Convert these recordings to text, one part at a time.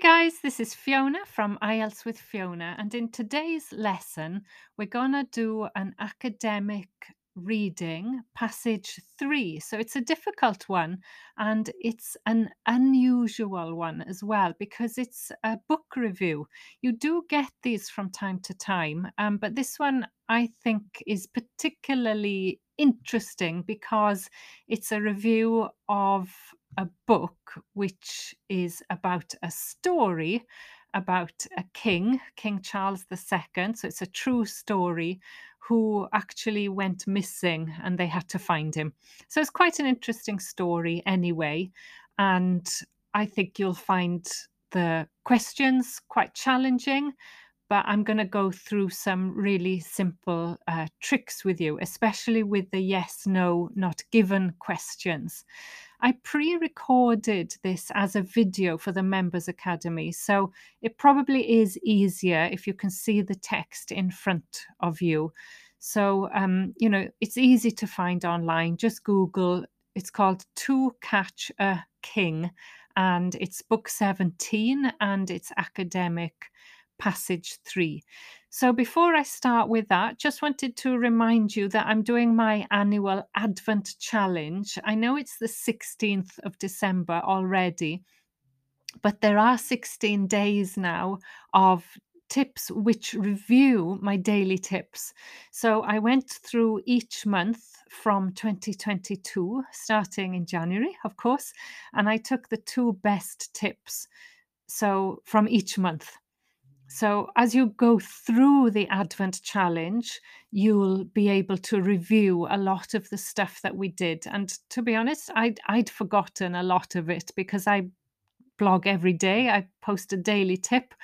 Hi guys, this is Fiona from IELTS with Fiona, and in today's lesson, we're going to do an academic reading, passage three. So it's a difficult one and it's an unusual one as well because it's a book review. You do get these from time to time, um, but this one I think is particularly interesting because it's a review of a book which is about a story about a king, King Charles II. So it's a true story who actually went missing and they had to find him. So it's quite an interesting story anyway. And I think you'll find the questions quite challenging, but I'm going to go through some really simple uh, tricks with you, especially with the yes, no, not given questions. I pre recorded this as a video for the Members Academy, so it probably is easier if you can see the text in front of you. So, um, you know, it's easy to find online. Just Google, it's called To Catch a King, and it's book 17 and it's academic passage three. So before I start with that, just wanted to remind you that I'm doing my annual Advent challenge. I know it's the 16th of December already, but there are 16 days now of tips which review my daily tips. So I went through each month from 2022, starting in January, of course, and I took the two best tips. So from each month. So, as you go through the Advent challenge, you'll be able to review a lot of the stuff that we did. And to be honest, I'd, I'd forgotten a lot of it because I blog every day. I post a daily tip.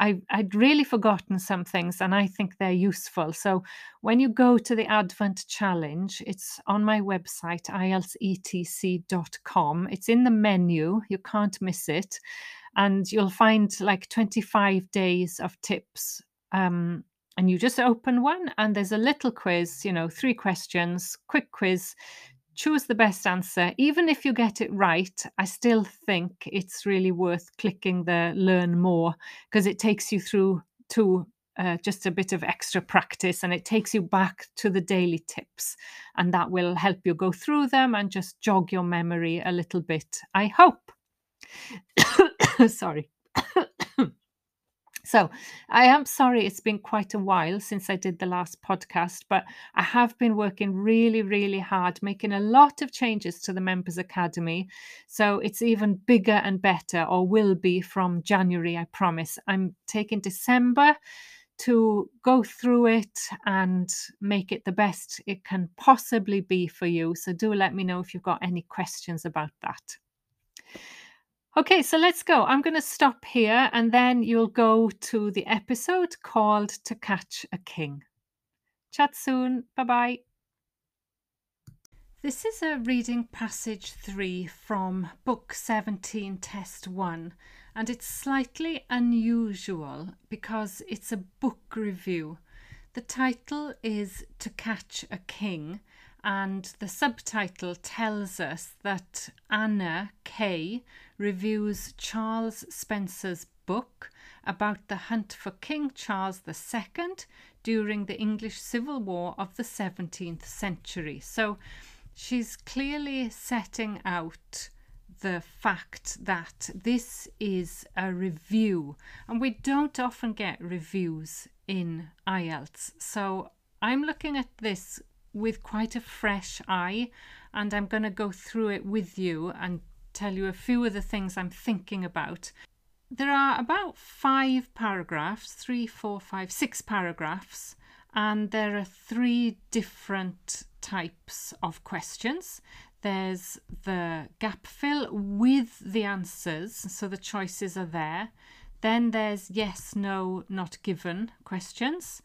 I, I'd really forgotten some things and I think they're useful. So when you go to the Advent Challenge, it's on my website, ieltsetc.com. It's in the menu, you can't miss it and you'll find like 25 days of tips um, and you just open one and there's a little quiz you know three questions quick quiz choose the best answer. Even if you get it right i still think it's really worth clicking the learn more because it takes you through to uh, just a bit of extra practice and it takes you back to the daily tips and that will help you go through them and just jog your memory a little bit i hope sorry. so, I am sorry it's been quite a while since I did the last podcast, but I have been working really, really hard, making a lot of changes to the Members Academy. So, it's even bigger and better, or will be from January, I promise. I'm taking December to go through it and make it the best it can possibly be for you. So, do let me know if you've got any questions about that. Okay, so let's go. I'm going to stop here and then you'll go to the episode called To Catch a King. Chat soon. Bye bye. This is a reading passage 3 from Book 17, Test 1, and it's slightly unusual because it's a book review. The title is To Catch a King, and the subtitle tells us that Anna Keay reviews Charles Spencer's book about the hunt for King Charles II during the English Civil War of the 17th century. So she's clearly setting out the fact that this is a review, and we don't often get reviews in IELTS. So I'm looking at this with quite a fresh eye and I'm going to go through it with you and tell you a few of the things I'm thinking about. There are about five paragraphs three, four, five, six paragraphs, and there are three different types of questions. There's the gap fill with the answers, so the choices are there. Then there's yes, no, not given questions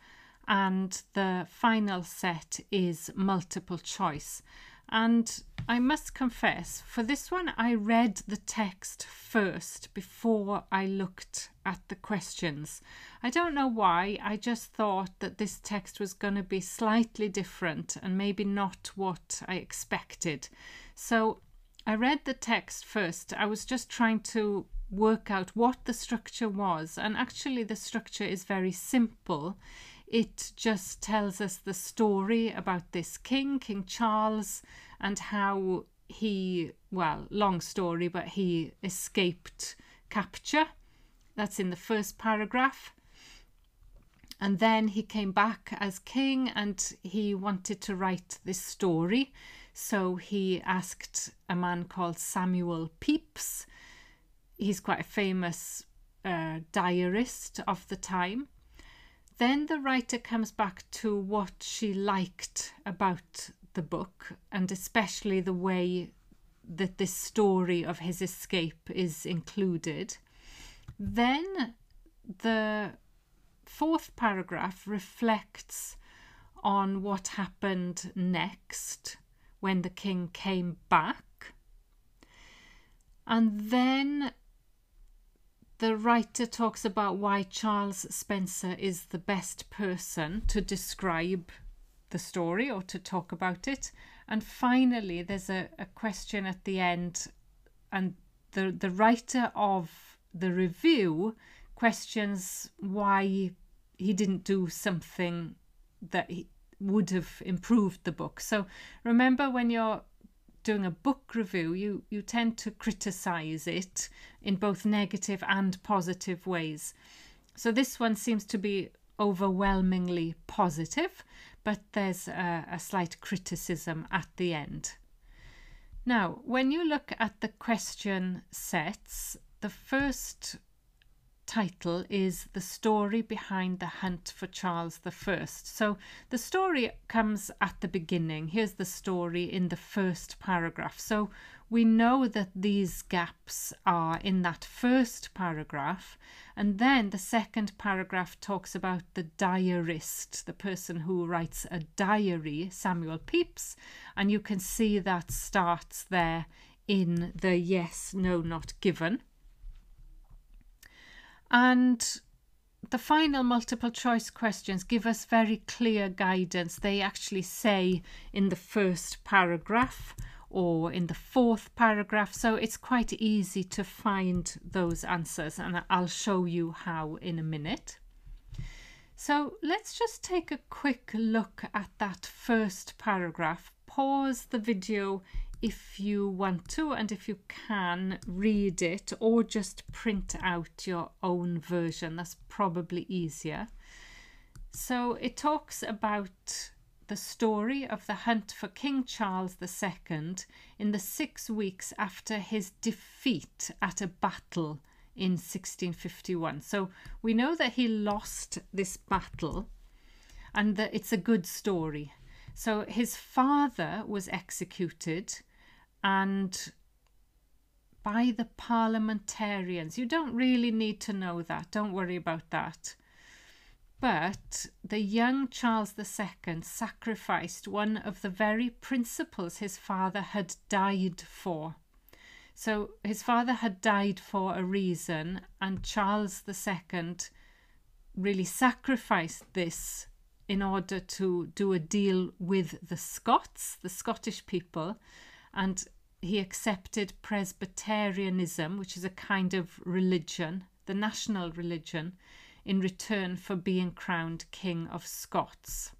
and the final set is multiple choice. And I must confess, for this one, I read the text first before I looked at the questions. I don't know why, I just thought that this text was going to be slightly different and maybe not what I expected. So I read the text first. I was just trying to work out what the structure was. And actually, the structure is very simple. It just tells us the story about this king, King Charles, and how he, well, long story, but he escaped capture. That's in the first paragraph. And then he came back as king and he wanted to write this story. So he asked a man called Samuel Pepys. He's quite a famous uh, diarist of the time. Then the writer comes back to what she liked about the book and especially the way that this story of his escape is included. Then the fourth paragraph reflects on what happened next when the king came back. And then the writer talks about why Charles Spencer is the best person to describe the story or to talk about it. And finally, there's a, a question at the end, and the, the writer of the review questions why he didn't do something that he would have improved the book. So remember when you're doing a book review, you, you tend to criticize it in both negative and positive ways. So this one seems to be overwhelmingly positive, but there's a, a slight criticism at the end. Now, when you look at the question sets, the first title is The Story Behind the Hunt for Charles I. So the story comes at the beginning. Here's the story in the first paragraph. So we know that these gaps are in that first paragraph. And then the second paragraph talks about the diarist, the person who writes a diary, Samuel Pepys. And you can see that starts there in the yes, no, not given. And the final multiple choice questions give us very clear guidance. They actually say in the first paragraph or in the fourth paragraph, so it's quite easy to find those answers, and I'll show you how in a minute. So let's just take a quick look at that first paragraph. Pause the video if you want to and if you can read it or just print out your own version that's probably easier so it talks about the story of the hunt for King Charles II in the six weeks after his defeat at a battle in 1651. So we know that he lost this battle and that it's a good story. So his father was executed and by the parliamentarians. You don't really need to know that, don't worry about that. But the young Charles II sacrificed one of the very principles his father had died for. So his father had died for a reason, and Charles II really sacrificed this in order to do a deal with the Scots, the Scottish people, and he accepted Presbyterianism, which is a kind of religion, the national religion, in return for being crowned King of Scots.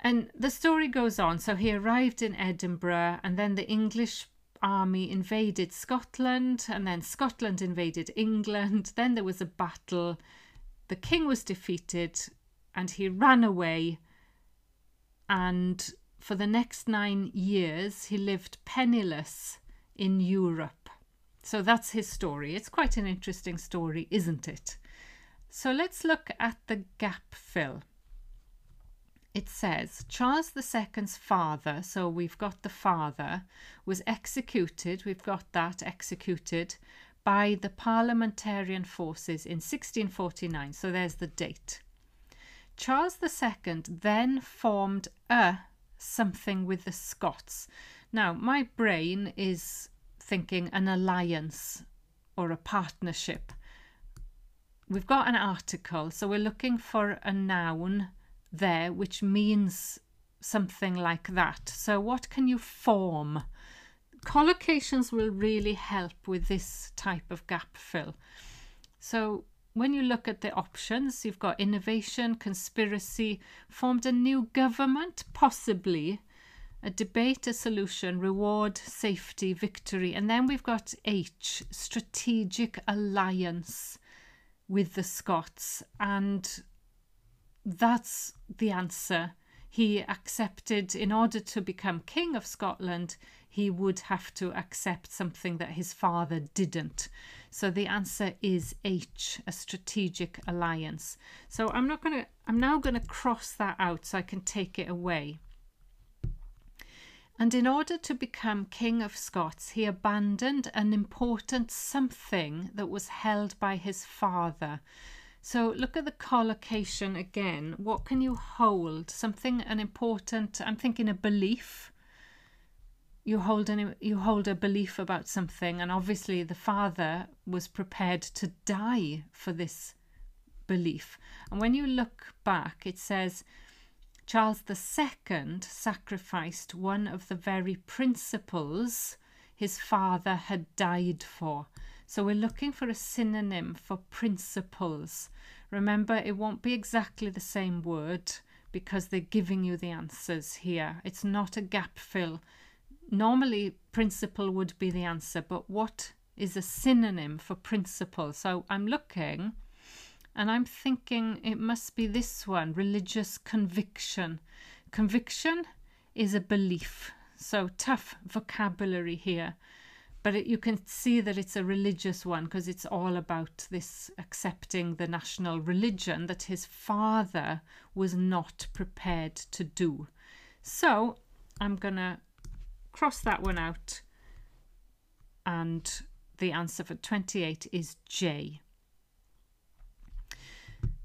And the story goes on. So he arrived in Edinburgh, and then the English army invaded Scotland, and then Scotland invaded England. Then there was a battle. The king was defeated, and he ran away. And for the next nine years, he lived penniless in Europe. So that's his story. It's quite an interesting story, isn't it? So let's look at the gap fill. It says Charles II's father, so we've got the father, was executed, we've got that executed by the parliamentarian forces in 1649. So there's the date. Charles II then formed a something with the Scots. Now, my brain is thinking an alliance or a partnership. We've got an article, so we're looking for a noun there which means something like that. So, what can you form collocations will really help with this type of gap fill. So when you look at the options, you've got innovation, conspiracy, formed a new government, possibly, a debate, a solution, reward, safety, victory. And then we've got H, strategic alliance with the Scots. And that's the answer. He accepted, in order to become King of Scotland, he would have to accept something that his father didn't. So the answer is H, a strategic alliance. So I'm not going to, I'm now going to cross that out so I can take it away. And in order to become King of Scots, he abandoned an important something that was held by his father. So look at the collocation again. What can you hold? Something, an important, I'm thinking a belief you hold an you hold a belief about something and obviously the father was prepared to die for this belief. And when you look back it says Charles II sacrificed one of the very principles his father had died for. So we're looking for a synonym for principles. Remember it won't be exactly the same word because they're giving you the answers here. It's not a gap fill normally principle would be the answer, but what is a synonym for principle? So I'm looking and I'm thinking it must be this one religious conviction. Conviction is a belief. So tough vocabulary here. But it, you can see that it's a religious one because it's all about this accepting the national religion that his father was not prepared to do. So I'm going to cross that one out and the answer for 28 is J.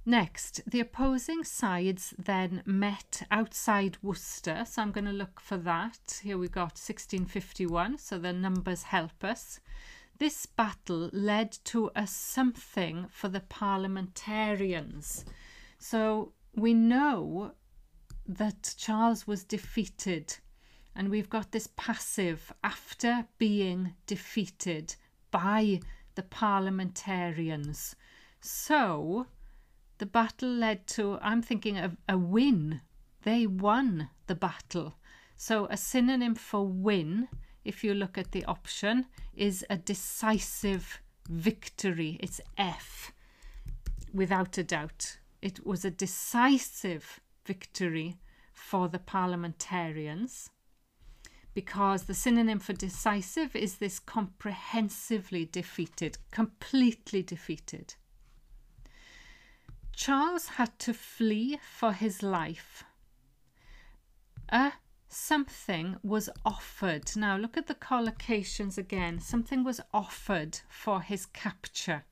Next, the opposing sides then met outside Worcester. So I'm going to look for that. Here we've got 1651, so the numbers help us. This battle led to a something for the parliamentarians. So we know that Charles was defeated and we've got this passive after being defeated by the parliamentarians. So the battle led to, I'm thinking of a win. They won the battle. So a synonym for win, if you look at the option, is a decisive victory. It's F, without a doubt. It was a decisive victory for the parliamentarians because the synonym for decisive is this comprehensively defeated, completely defeated. Charles had to flee for his life. A something was offered. Now look at the collocations again. Something was offered for his capture.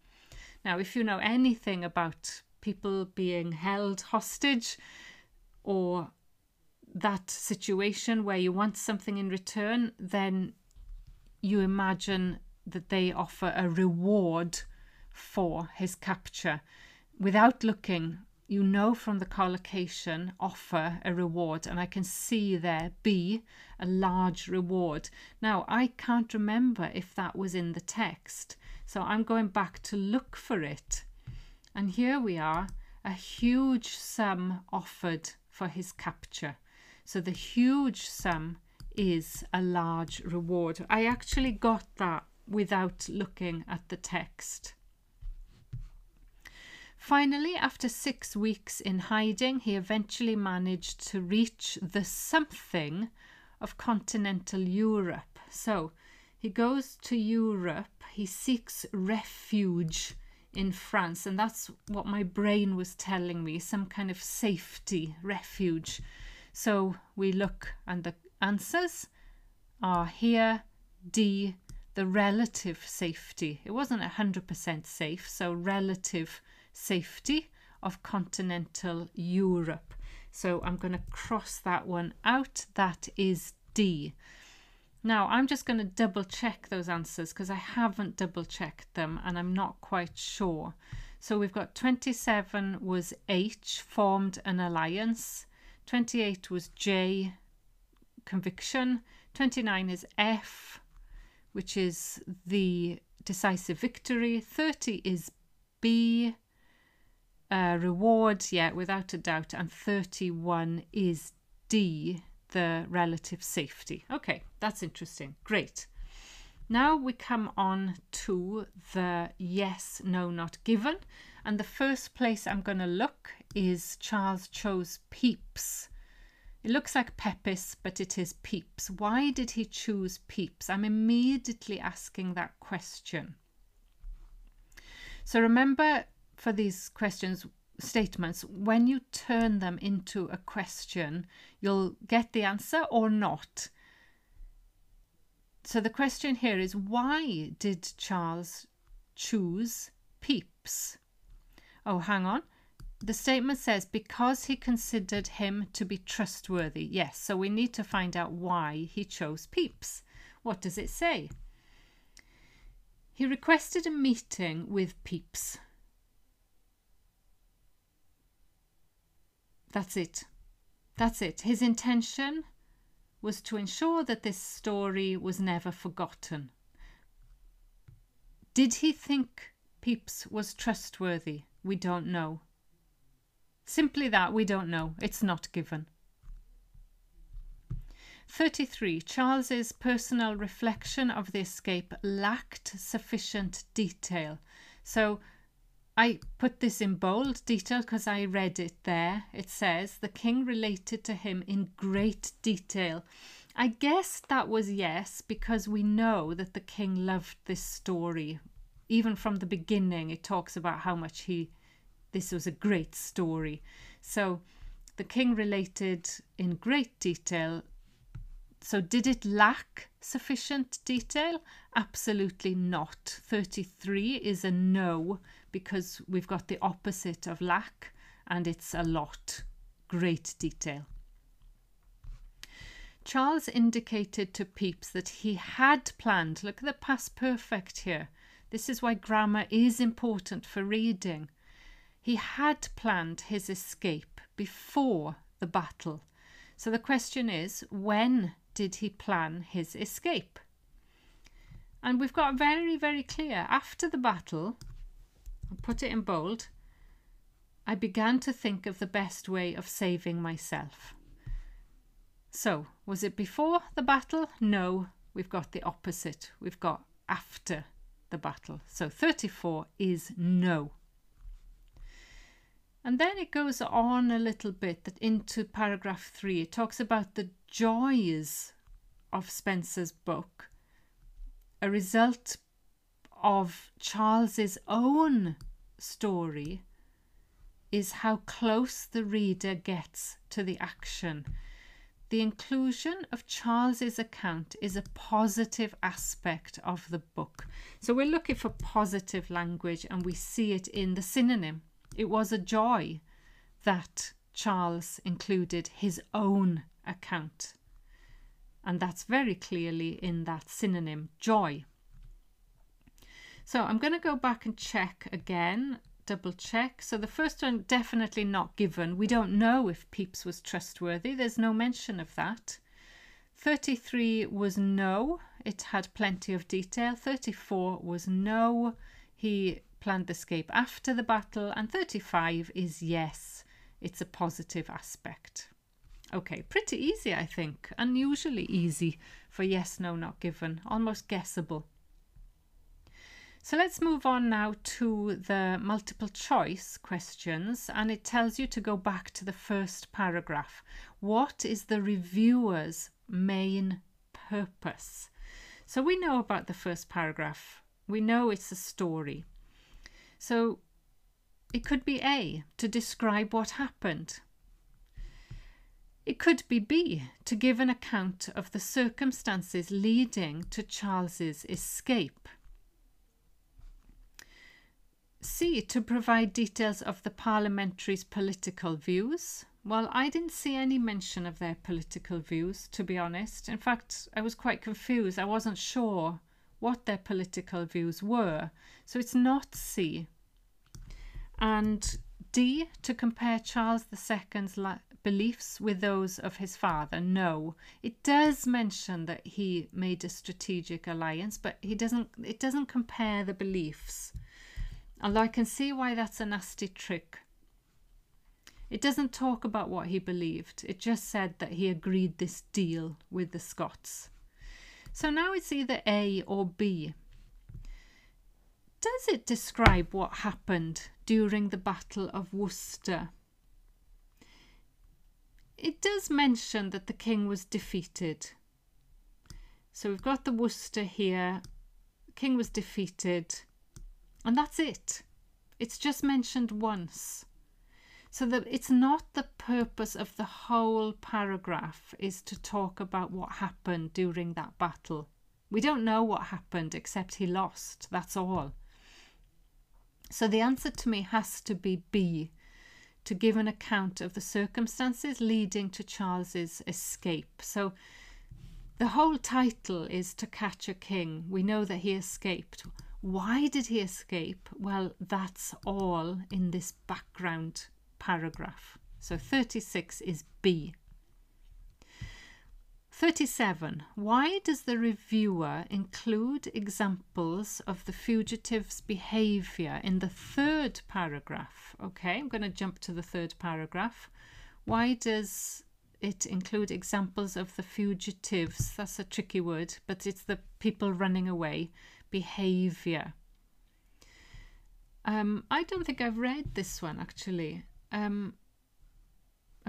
Now, if you know anything about people being held hostage or that situation where you want something in return, then you imagine that they offer a reward for his capture. Without looking, you know from the collocation, offer a reward, and I can see there be a large reward. Now, I can't remember if that was in the text, so I'm going back to look for it. And here we are a huge sum offered for his capture. So the huge sum is a large reward. I actually got that without looking at the text. Finally, after six weeks in hiding, he eventually managed to reach the something of continental Europe. So he goes to Europe, he seeks refuge in France, and that's what my brain was telling me some kind of safety, refuge. So we look and the answers are here D, the relative safety. It wasn't 100% safe, so relative safety of continental Europe. So I'm going to cross that one out. That is D. Now I'm just going to double check those answers because I haven't double checked them and I'm not quite sure. So we've got 27 was H, formed an alliance. 28 was J, conviction. 29 is F, which is the decisive victory. 30 is B, uh, reward, yeah, without a doubt. And 31 is D, the relative safety. Okay, that's interesting. Great. Now we come on to the yes, no, not given. And the first place I'm going to look is Charles chose Pepys. It looks like Pepys, but it is Pepys. Why did he choose Pepys? I'm immediately asking that question. So remember for these questions, statements, when you turn them into a question, you'll get the answer or not. So the question here is why did Charles choose Pepys? Oh, hang on. The statement says because he considered him to be trustworthy. Yes, so we need to find out why he chose Pepys. What does it say? He requested a meeting with Pepys. That's it. That's it. His intention was to ensure that this story was never forgotten. Did he think Pepys was trustworthy? We don't know. Simply that, we don't know. It's not given. 33. Charles's personal reflection of the escape lacked sufficient detail. So I put this in bold detail because I read it there. It says the king related to him in great detail. I guess that was yes, because we know that the king loved this story. Even from the beginning, it talks about how much he, this was a great story. So the king related in great detail. So, did it lack sufficient detail? Absolutely not. 33 is a no because we've got the opposite of lack and it's a lot. Great detail. Charles indicated to Pepys that he had planned, look at the past perfect here. This is why grammar is important for reading. He had planned his escape before the battle. So the question is when did he plan his escape? And we've got very, very clear after the battle, I'll put it in bold. I began to think of the best way of saving myself. So, was it before the battle? No, we've got the opposite. We've got after the battle. So 34 is no. And then it goes on a little bit that into paragraph 3. It talks about the joys of Spencer's book, a result of Charles's own story is how close the reader gets to the action. The inclusion of Charles's account is a positive aspect of the book. So we're looking for positive language and we see it in the synonym. It was a joy that Charles included his own account. And that's very clearly in that synonym, joy. So I'm going to go back and check again, double check. So the first one definitely not given. We don't know if Pepys was trustworthy. There's no mention of that. 33 was no. It had plenty of detail. 34 was no. He planned the escape after the battle. And 35 is yes. It's a positive aspect. Okay, pretty easy, I think. Unusually easy for yes, no, not given. Almost guessable. So let's move on now to the multiple choice questions and it tells you to go back to the first paragraph. What is the reviewer's main purpose? So we know about the first paragraph. We know it's a story. So it could be A, to describe what happened. It could be B, to give an account of the circumstances leading to Charles's escape. C. To provide details of the parliamentary's political views. Well, I didn't see any mention of their political views, to be honest. In fact, I was quite confused. I wasn't sure what their political views were. So it's not C. And D, to compare Charles II's beliefs with those of his father? No. It does mention that he made a strategic alliance, but he doesn't it doesn't compare the beliefs. Although I can see why that's a nasty trick. It doesn't talk about what he believed. It just said that he agreed this deal with the Scots. So now it's either A or B. Does it describe what happened during the Battle of Worcester? It does mention that the king was defeated. So we've got the Worcester here. The king was defeated. And that's it. It's just mentioned once. So that it's not the purpose of the whole paragraph is to talk about what happened during that battle. We don't know what happened except he lost. That's all. So the answer to me has to be B, to give an account of the circumstances leading to Charles's escape. So the whole title is To Catch a King. We know that he escaped. Why did he escape? Well, that's all in this background paragraph. So 36 is B. 37. Why does the reviewer include examples of the fugitive's behaviour in the third paragraph? Okay, I'm going to jump to the third paragraph. Why does it include examples of the fugitives? That's a tricky word, but it's the people running away. Behaviour. Um, I don't think I've read this one actually. Um,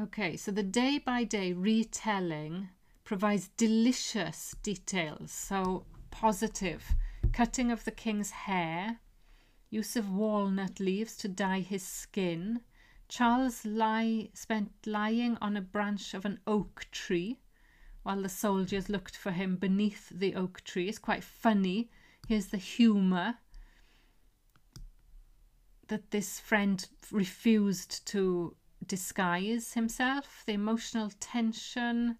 okay, so the day by day retelling provides delicious details. So, positive cutting of the king's hair, use of walnut leaves to dye his skin. Charles lie, spent lying on a branch of an oak tree while the soldiers looked for him beneath the oak tree. It's quite funny. Here's the humour that this friend refused to disguise himself, the emotional tension,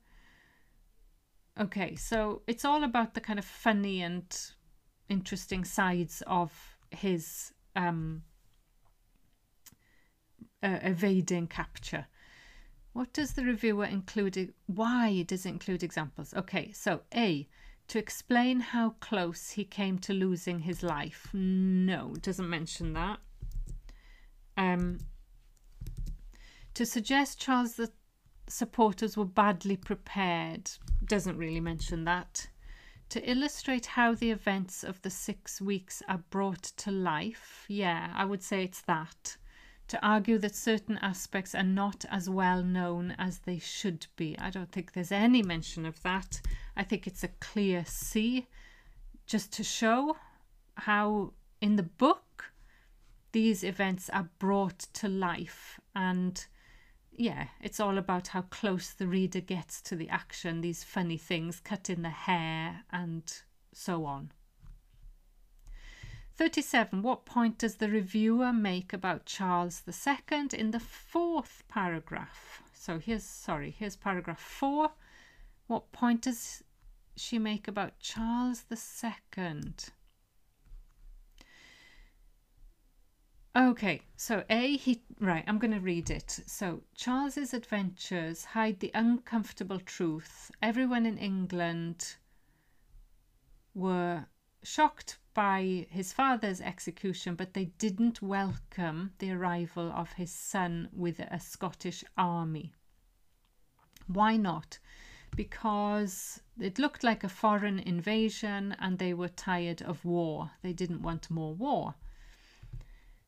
Okay, so it's all about the kind of funny and interesting sides of his um, uh, evading capture. What does the reviewer include? Why does it include examples? Okay, so A, to explain how close he came to losing his life. No, doesn't mention that. Um, to suggest Charles the supporters were badly prepared. Doesn't really mention that. To illustrate how the events of the six weeks are brought to life, yeah, I would say it's that. To argue that certain aspects are not as well known as they should be. I don't think there's any mention of that. I think it's a clear C, just to show how in the book these events are brought to life and yeah, it's all about how close the reader gets to the action, these funny things, cutting the hair, and so on. 37. What point does the reviewer make about Charles II in the fourth paragraph? So here's, sorry, here's paragraph 4. What point does she make about Charles II? Okay, so A, he, right, I'm going to read it. So, Charles's adventures hide the uncomfortable truth. Everyone in England were shocked by his father's execution, but they didn't welcome the arrival of his son with a Scottish army. Why not? Because it looked like a foreign invasion and they were tired of war. They didn't want more war.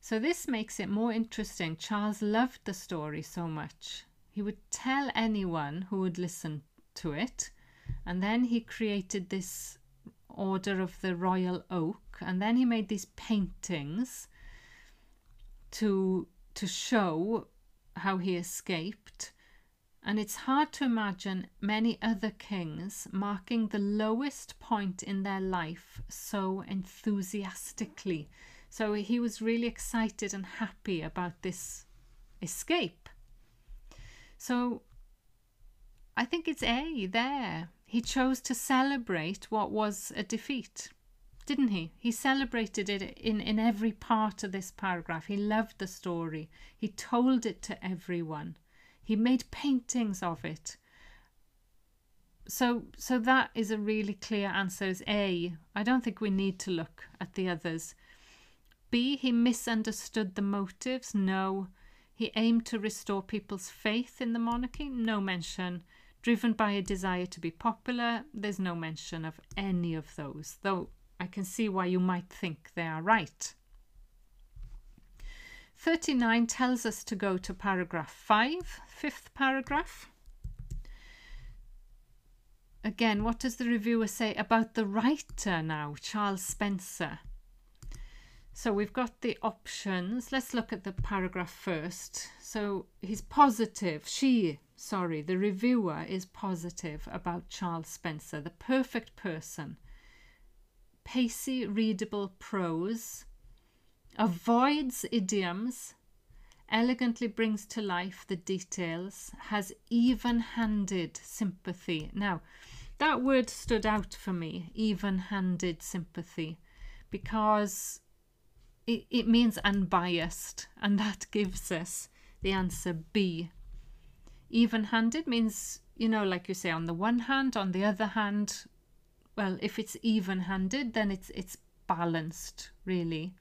So this makes it more interesting. Charles loved the story so much. He would tell anyone who would listen to it. And then he created this Order of the Royal Oak. And then he made these paintings to, to show how he escaped. And it's hard to imagine many other kings marking the lowest point in their life so enthusiastically. So he was really excited and happy about this escape. So I think it's A there. He chose to celebrate what was a defeat, didn't he? He celebrated it in, in every part of this paragraph. He loved the story, he told it to everyone. He made paintings of it. So, so that is a really clear answer. Is A. I don't think we need to look at the others. B. He misunderstood the motives. No. He aimed to restore people's faith in the monarchy. No mention. Driven by a desire to be popular. There's no mention of any of those. Though I can see why you might think they are right. 39 tells us to go to paragraph 5, fifth paragraph. Again, what does the reviewer say about the writer now, Charles Spencer? So we've got the options. Let's look at the paragraph first. So he's positive. She, sorry, the reviewer is positive about Charles Spencer, the perfect person. Pacey, readable prose, avoids idioms, elegantly brings to life the details, has even handed sympathy. Now, that word stood out for me, even handed sympathy, because it, it means unbiased, and that gives us the answer B. Even handed means, you know, like you say, on the one hand, on the other hand, well, if it's even handed, then it's it's balanced, really.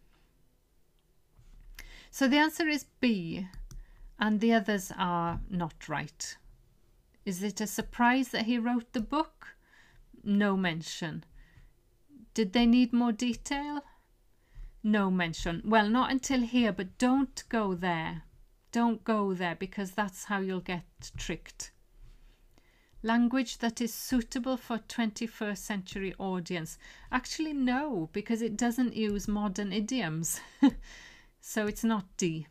So the answer is B, and the others are not right. Is it a surprise that he wrote the book? No mention. Did they need more detail? No mention. Well, not until here, but don't go there. Don't go there because that's how you'll get tricked. Language that is suitable for 21st century audience. Actually, no, because it doesn't use modern idioms. So it's not D.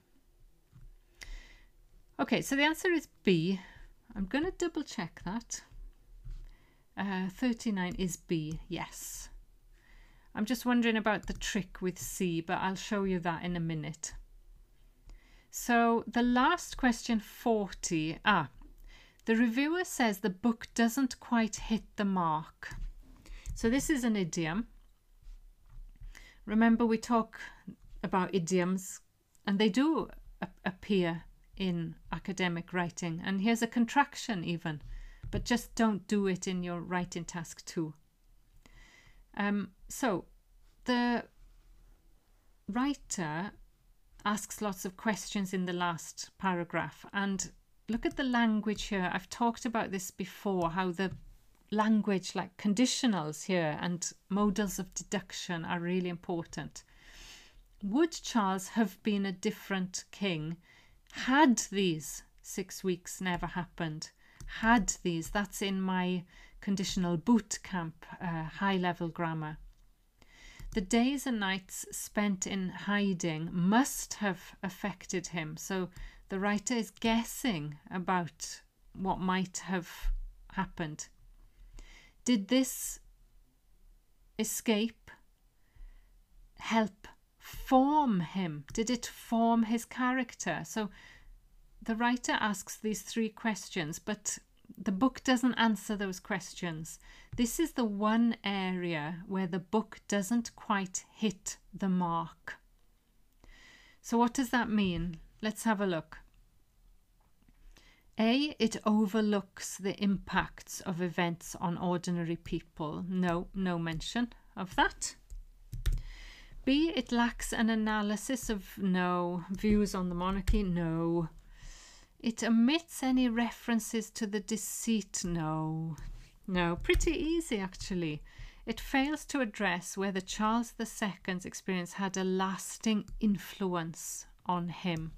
Okay, so the answer is B. I'm going to double check that. Uh, 39 is B, yes. I'm just wondering about the trick with C, but I'll show you that in a minute. So the last question, 40. Ah, the reviewer says the book doesn't quite hit the mark. So this is an idiom. Remember we talk about idioms, and they do appear in academic writing. And here's a contraction, even, but just don't do it in your writing task too. Um, so the writer asks lots of questions in the last paragraph and look at the language here i've talked about this before how the language like conditionals here and modals of deduction are really important would Charles have been a different king had these six weeks never happened? Had these, that's in my conditional boot camp uh, high level grammar. The days and nights spent in hiding must have affected him. So the writer is guessing about what might have happened. Did this escape help form him? Did it form his character? So the writer asks these three questions, but the book doesn't answer those questions. This is the one area where the book doesn't quite hit the mark. So, what does that mean? Let's have a look. A, it overlooks the impacts of events on ordinary people. No, no mention of that. B, it lacks an analysis of no. Views on the monarchy, no. It omits any references to the deceit, no. No, pretty easy actually. It fails to address whether Charles II's experience had a lasting influence on him.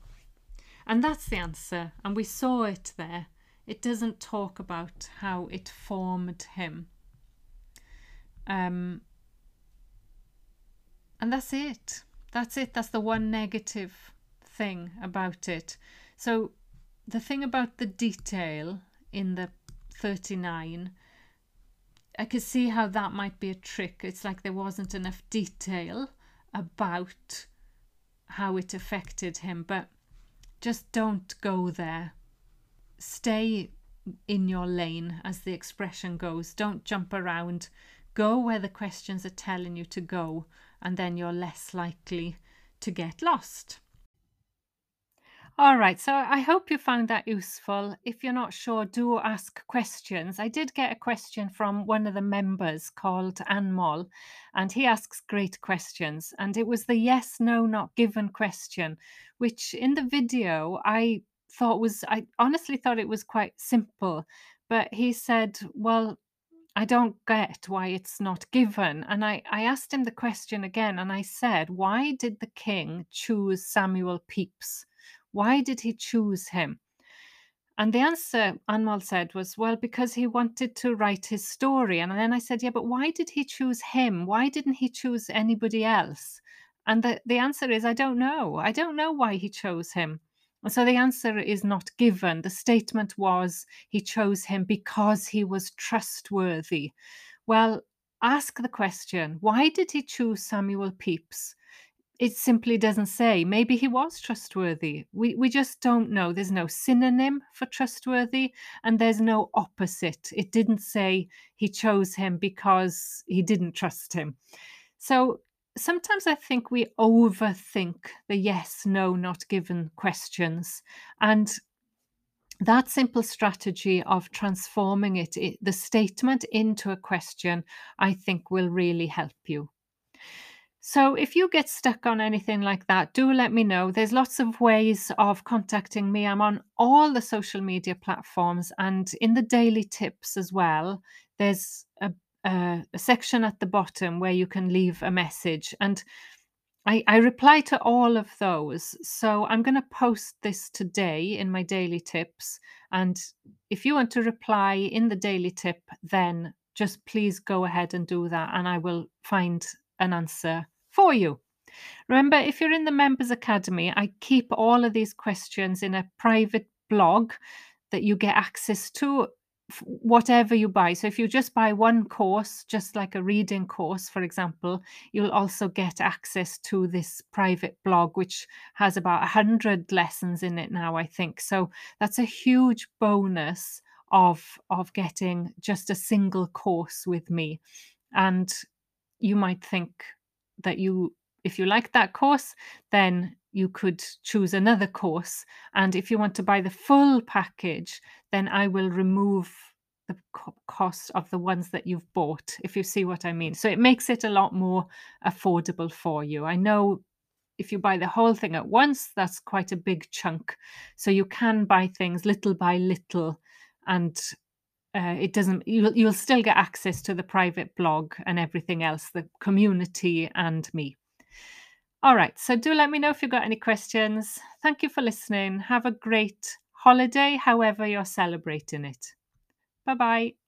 And that's the answer, and we saw it there. It doesn't talk about how it formed him. Um, and that's it. That's it. That's the one negative thing about it. So the thing about the detail in the 39 I could see how that might be a trick. It's like there wasn't enough detail about how it affected him, but just don't go there. Stay in your lane, as the expression goes. Don't jump around. Go where the questions are telling you to go and then you're less likely to get lost. All right, so I hope you found that useful. If you're not sure, do ask questions. I did get a question from one of the members called Anmol, and he asks great questions. And it was the yes, no, not given question, which in the video I thought was, I honestly thought it was quite simple. But he said, well, I don't get why it's not given. And I, I asked him the question again and I said, Why did the king choose Samuel Pepys? Why did he choose him? And the answer Anmol said was, well, because he wanted to write his story. And then I said, yeah, but why did he choose him? Why didn't he choose anybody else? And the, the answer is, I don't know. I don't know why he chose him. So the answer is not given. The statement was he chose him because he was trustworthy. Well, ask the question why did he choose Samuel Pepys? It simply doesn't say. Maybe he was trustworthy. We we just don't know. There's no synonym for trustworthy and there's no opposite. It didn't say he chose him because he didn't trust him. So sometimes I think we overthink the yes, no, not given questions. And that simple strategy of transforming it, it the statement into a question, I think will really help you. So, if you get stuck on anything like that, do let me know. There's lots of ways of contacting me. I'm on all the social media platforms and in the daily tips as well. There's a, a, a section at the bottom where you can leave a message, and I, I reply to all of those. So, I'm going to post this today in my daily tips. And if you want to reply in the daily tip, then just please go ahead and do that, and I will find an answer for you. Remember, if you're in the Members Academy, I keep all of these questions in a private blog that you get access to whatever you buy. So if you just buy one course, just like a reading course, for example, you'll also get access to this private blog, which has about 100 lessons in it now, I think. So that's a huge bonus of of getting just a single course with me. And you might think, that you if you like that course, then you could choose another course. And if you want to buy the full package, then I will remove the co- cost of the ones that you've bought, if you see what I mean. So it makes it a lot more affordable for you. I know if you buy the whole thing at once, that's quite a big chunk. So you can buy things little by little and uh, it doesn't you'll, you'll still get access to the private blog and everything else the community and me. All right so do let me know if you've got any questions. Thank you for listening. Have a great holiday however you're celebrating it. Bye bye